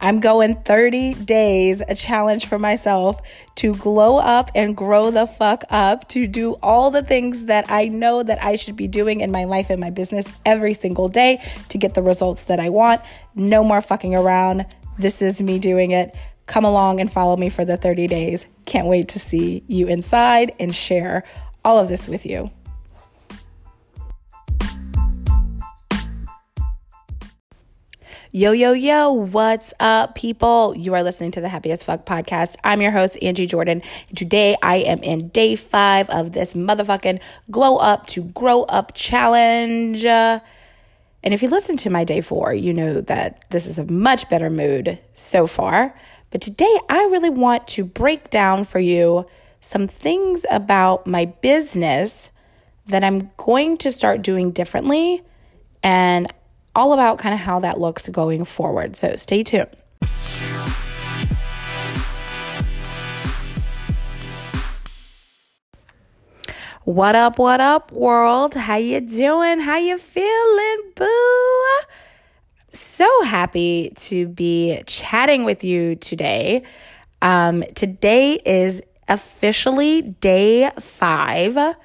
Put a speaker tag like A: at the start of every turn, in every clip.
A: I'm going 30 days, a challenge for myself to glow up and grow the fuck up, to do all the things that I know that I should be doing in my life and my business every single day to get the results that I want. No more fucking around. This is me doing it. Come along and follow me for the 30 days. Can't wait to see you inside and share all of this with you. Yo, yo, yo, what's up, people? You are listening to the Happy as Fuck podcast. I'm your host, Angie Jordan. Today I am in day five of this motherfucking Glow Up to Grow Up challenge. And if you listen to my day four, you know that this is a much better mood so far. But today I really want to break down for you some things about my business that I'm going to start doing differently. And all about kind of how that looks going forward. So stay tuned. What up, what up, world? How you doing? How you feeling, boo? So happy to be chatting with you today. Um, today is officially day five.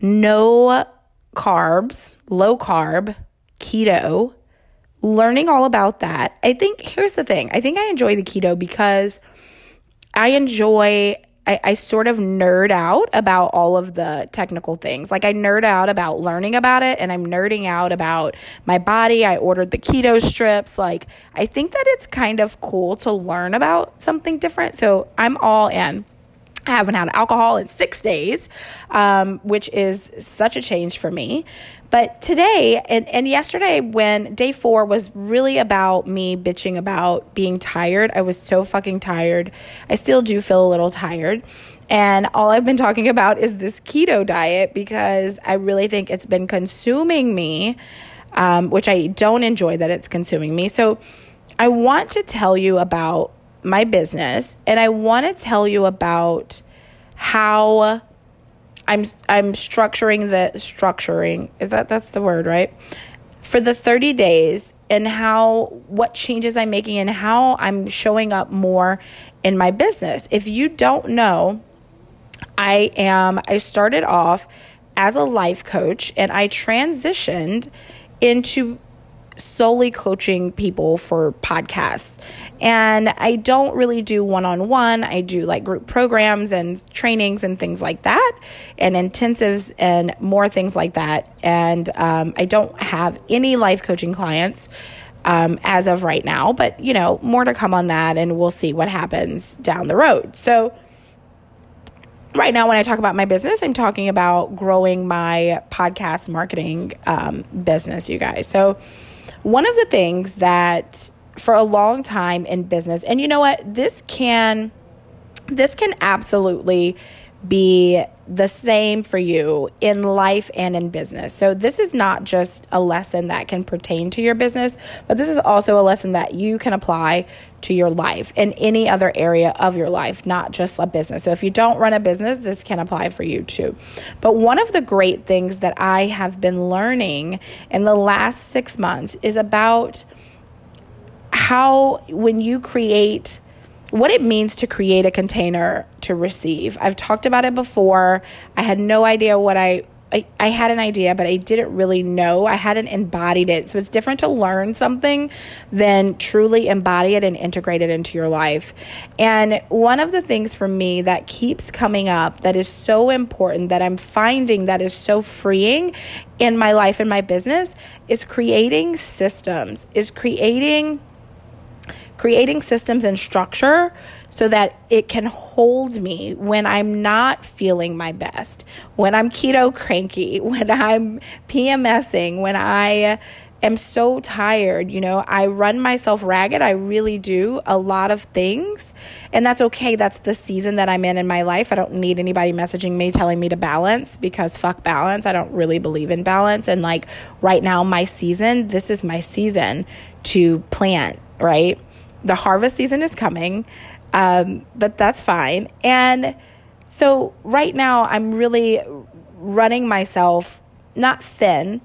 A: No carbs, low carb, keto, learning all about that. I think here's the thing I think I enjoy the keto because I enjoy. I, I sort of nerd out about all of the technical things. Like, I nerd out about learning about it, and I'm nerding out about my body. I ordered the keto strips. Like, I think that it's kind of cool to learn about something different. So, I'm all in. I haven't had alcohol in six days, um, which is such a change for me. But today and, and yesterday, when day four was really about me bitching about being tired, I was so fucking tired. I still do feel a little tired. And all I've been talking about is this keto diet because I really think it's been consuming me, um, which I don't enjoy that it's consuming me. So I want to tell you about my business and I want to tell you about how I'm I'm structuring the structuring is that that's the word right for the 30 days and how what changes I'm making and how I'm showing up more in my business. If you don't know, I am I started off as a life coach and I transitioned into solely coaching people for podcasts. And I don't really do one on one. I do like group programs and trainings and things like that, and intensives and more things like that. And um, I don't have any life coaching clients. Um, as of right now, but you know, more to come on that, and we'll see what happens down the road. So, right now when i talk about my business i'm talking about growing my podcast marketing um, business you guys so one of the things that for a long time in business, and you know what, this can this can absolutely be the same for you in life and in business. So, this is not just a lesson that can pertain to your business, but this is also a lesson that you can apply to your life in any other area of your life, not just a business. So, if you don't run a business, this can apply for you too. But one of the great things that I have been learning in the last six months is about how when you create what it means to create a container to receive. I've talked about it before. I had no idea what I I, I had an idea, but I didn't really know. I hadn't embodied it. So it's different to learn something than truly embody it and integrate it into your life. And one of the things for me that keeps coming up that is so important that I'm finding that is so freeing in my life and my business is creating systems, is creating creating systems and structure so that it can hold me when I'm not feeling my best, when I'm keto cranky, when I'm PMSing, when I am so tired. You know, I run myself ragged. I really do a lot of things. And that's okay. That's the season that I'm in in my life. I don't need anybody messaging me telling me to balance because fuck balance. I don't really believe in balance. And like right now, my season, this is my season to plant, right? The harvest season is coming, um, but that's fine. And so right now, I'm really running myself not thin,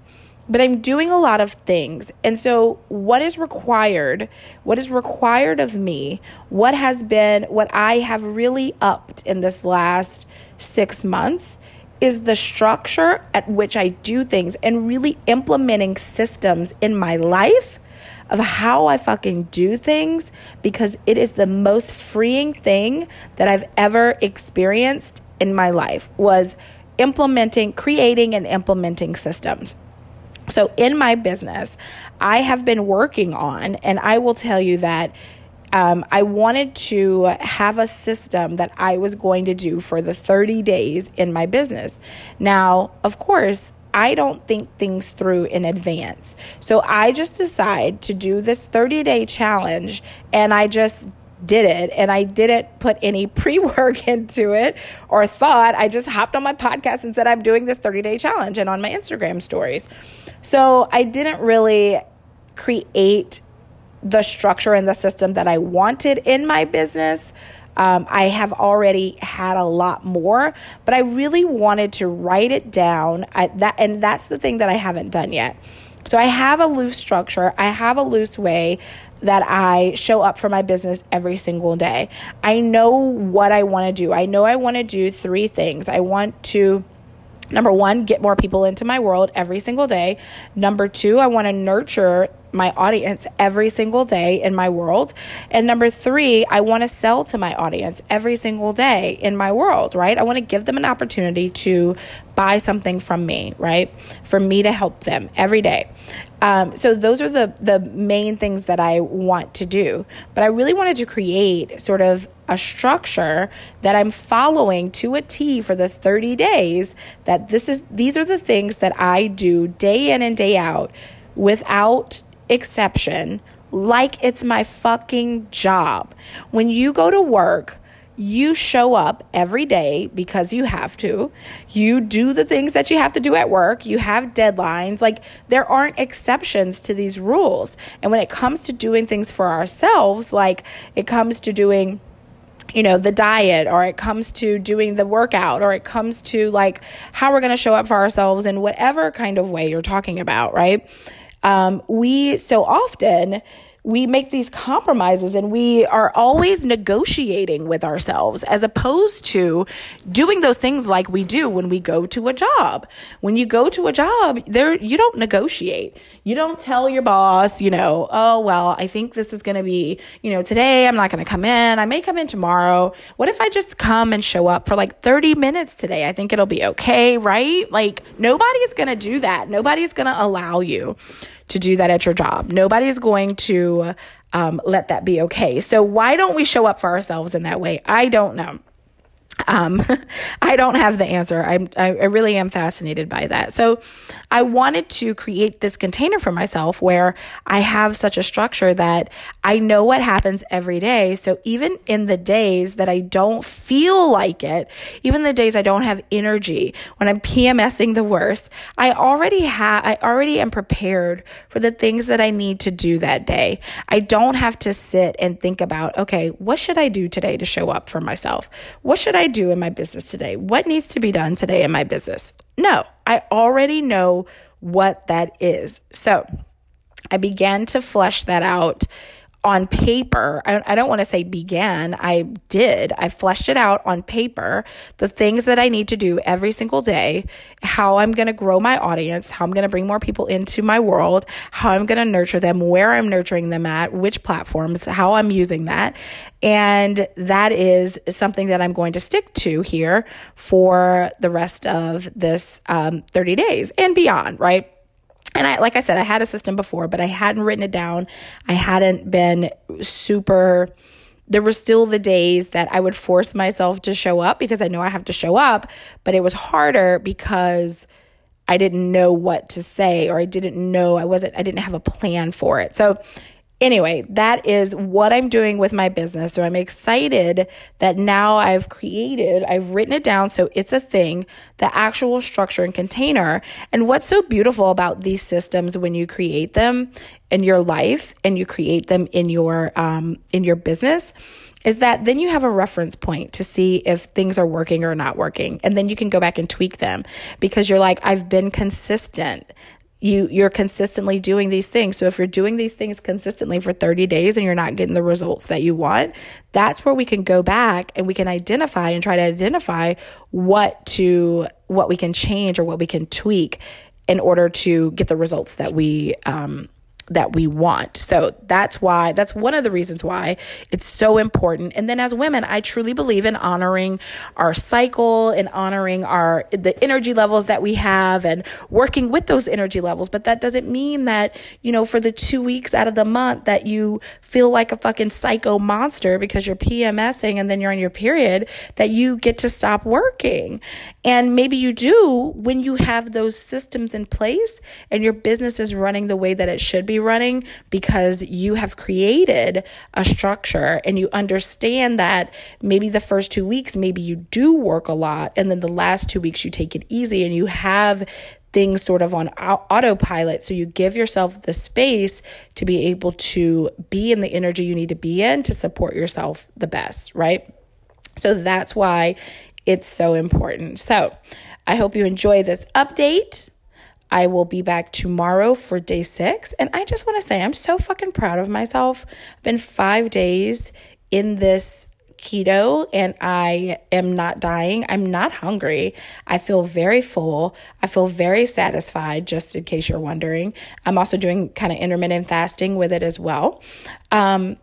A: but I'm doing a lot of things. And so, what is required, what is required of me, what has been, what I have really upped in this last six months is the structure at which I do things and really implementing systems in my life of how I fucking do things because it is the most freeing thing that I've ever experienced in my life was implementing, creating and implementing systems. So in my business, I have been working on and I will tell you that um, I wanted to have a system that I was going to do for the 30 days in my business. Now, of course, I don't think things through in advance. So I just decide to do this 30 day challenge and I just did it and I didn't put any pre work into it or thought. I just hopped on my podcast and said, I'm doing this 30 day challenge and on my Instagram stories. So I didn't really create the structure and the system that I wanted in my business. Um, I have already had a lot more, but I really wanted to write it down. I, that, and that's the thing that I haven't done yet. So I have a loose structure, I have a loose way that I show up for my business every single day. I know what I want to do. I know I want to do three things. I want to Number one, get more people into my world every single day. Number two, I want to nurture my audience every single day in my world. And number three, I want to sell to my audience every single day in my world, right? I want to give them an opportunity to buy something from me, right? For me to help them every day. Um, so those are the the main things that I want to do. But I really wanted to create sort of a structure that I'm following to a T for the 30 days that this is these are the things that I do day in and day out without exception like it's my fucking job. When you go to work, you show up every day because you have to. You do the things that you have to do at work. You have deadlines. Like, there aren't exceptions to these rules. And when it comes to doing things for ourselves, like it comes to doing you know, the diet, or it comes to doing the workout, or it comes to like how we're going to show up for ourselves in whatever kind of way you're talking about, right? Um, we so often we make these compromises and we are always negotiating with ourselves as opposed to doing those things like we do when we go to a job. When you go to a job, there you don't negotiate. You don't tell your boss, you know, oh well, I think this is going to be, you know, today I'm not going to come in. I may come in tomorrow. What if I just come and show up for like 30 minutes today? I think it'll be okay, right? Like nobody's going to do that. Nobody's going to allow you to do that at your job. Nobody's going to um, let that be okay. So, why don't we show up for ourselves in that way? I don't know. Um, I don't have the answer. I'm, I, I really am fascinated by that. So I wanted to create this container for myself where I have such a structure that I know what happens every day. So even in the days that I don't feel like it, even the days I don't have energy, when I'm PMSing the worst, I already have, I already am prepared for the things that I need to do that day. I don't have to sit and think about, okay, what should I do today to show up for myself? What should I do in my business today? What needs to be done today in my business? No, I already know what that is. So I began to flesh that out on paper, I, I don't want to say began, I did. I fleshed it out on paper, the things that I need to do every single day, how I'm going to grow my audience, how I'm going to bring more people into my world, how I'm going to nurture them, where I'm nurturing them at, which platforms, how I'm using that. And that is something that I'm going to stick to here for the rest of this um, 30 days and beyond, right? And I, like I said, I had a system before, but I hadn't written it down. I hadn't been super, there were still the days that I would force myself to show up because I know I have to show up, but it was harder because I didn't know what to say or I didn't know, I wasn't, I didn't have a plan for it. So Anyway, that is what I'm doing with my business. So I'm excited that now I've created, I've written it down so it's a thing, the actual structure and container. And what's so beautiful about these systems when you create them in your life and you create them in your um, in your business is that then you have a reference point to see if things are working or not working. And then you can go back and tweak them because you're like, I've been consistent you you're consistently doing these things. So if you're doing these things consistently for 30 days and you're not getting the results that you want, that's where we can go back and we can identify and try to identify what to what we can change or what we can tweak in order to get the results that we um, that we want. So that's why, that's one of the reasons why it's so important. And then as women, I truly believe in honoring our cycle and honoring our, the energy levels that we have and working with those energy levels. But that doesn't mean that, you know, for the two weeks out of the month that you feel like a fucking psycho monster because you're PMSing and then you're on your period, that you get to stop working. And maybe you do when you have those systems in place and your business is running the way that it should be running because you have created a structure and you understand that maybe the first two weeks, maybe you do work a lot, and then the last two weeks you take it easy and you have things sort of on autopilot. So you give yourself the space to be able to be in the energy you need to be in to support yourself the best, right? So that's why it's so important. So I hope you enjoy this update. I will be back tomorrow for day six. And I just want to say, I'm so fucking proud of myself. I've been five days in this keto and I am not dying. I'm not hungry. I feel very full. I feel very satisfied, just in case you're wondering. I'm also doing kind of intermittent fasting with it as well. Um,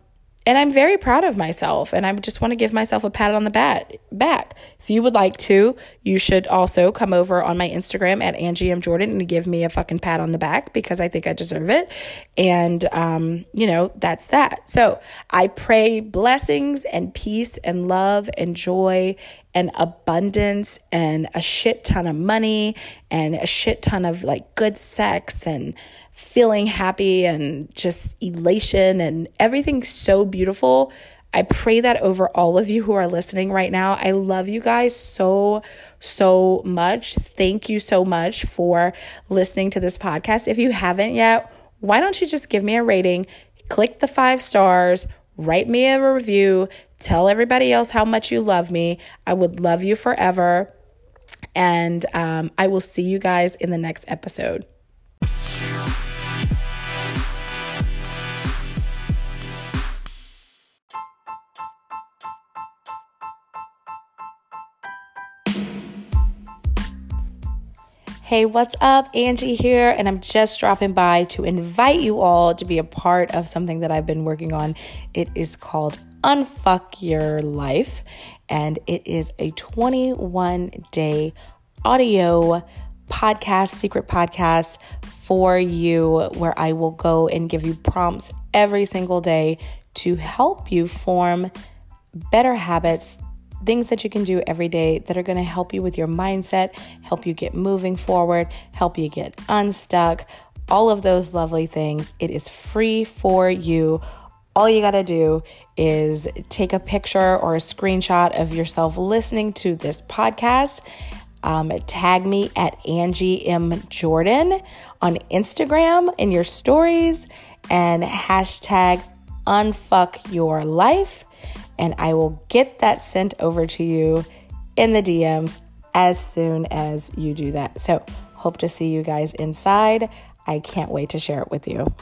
A: and I'm very proud of myself, and I just want to give myself a pat on the back. Back. If you would like to, you should also come over on my Instagram at Angie M Jordan and give me a fucking pat on the back because I think I deserve it. And um, you know, that's that. So I pray blessings and peace and love and joy and abundance and a shit ton of money and a shit ton of like good sex and feeling happy and just elation and everything so beautiful. I pray that over all of you who are listening right now. I love you guys so, so much. Thank you so much for listening to this podcast. If you haven't yet, why don't you just give me a rating, click the five stars, write me a review, tell everybody else how much you love me. I would love you forever. And um, I will see you guys in the next episode. Hey, what's up? Angie here, and I'm just dropping by to invite you all to be a part of something that I've been working on. It is called Unfuck Your Life, and it is a 21 day audio podcast, secret podcast for you, where I will go and give you prompts every single day to help you form better habits things that you can do every day that are going to help you with your mindset, help you get moving forward, help you get unstuck, all of those lovely things. It is free for you. All you got to do is take a picture or a screenshot of yourself listening to this podcast. Um, tag me at Angie M. Jordan on Instagram in your stories and hashtag unfuck your life and I will get that sent over to you in the DMs as soon as you do that. So, hope to see you guys inside. I can't wait to share it with you.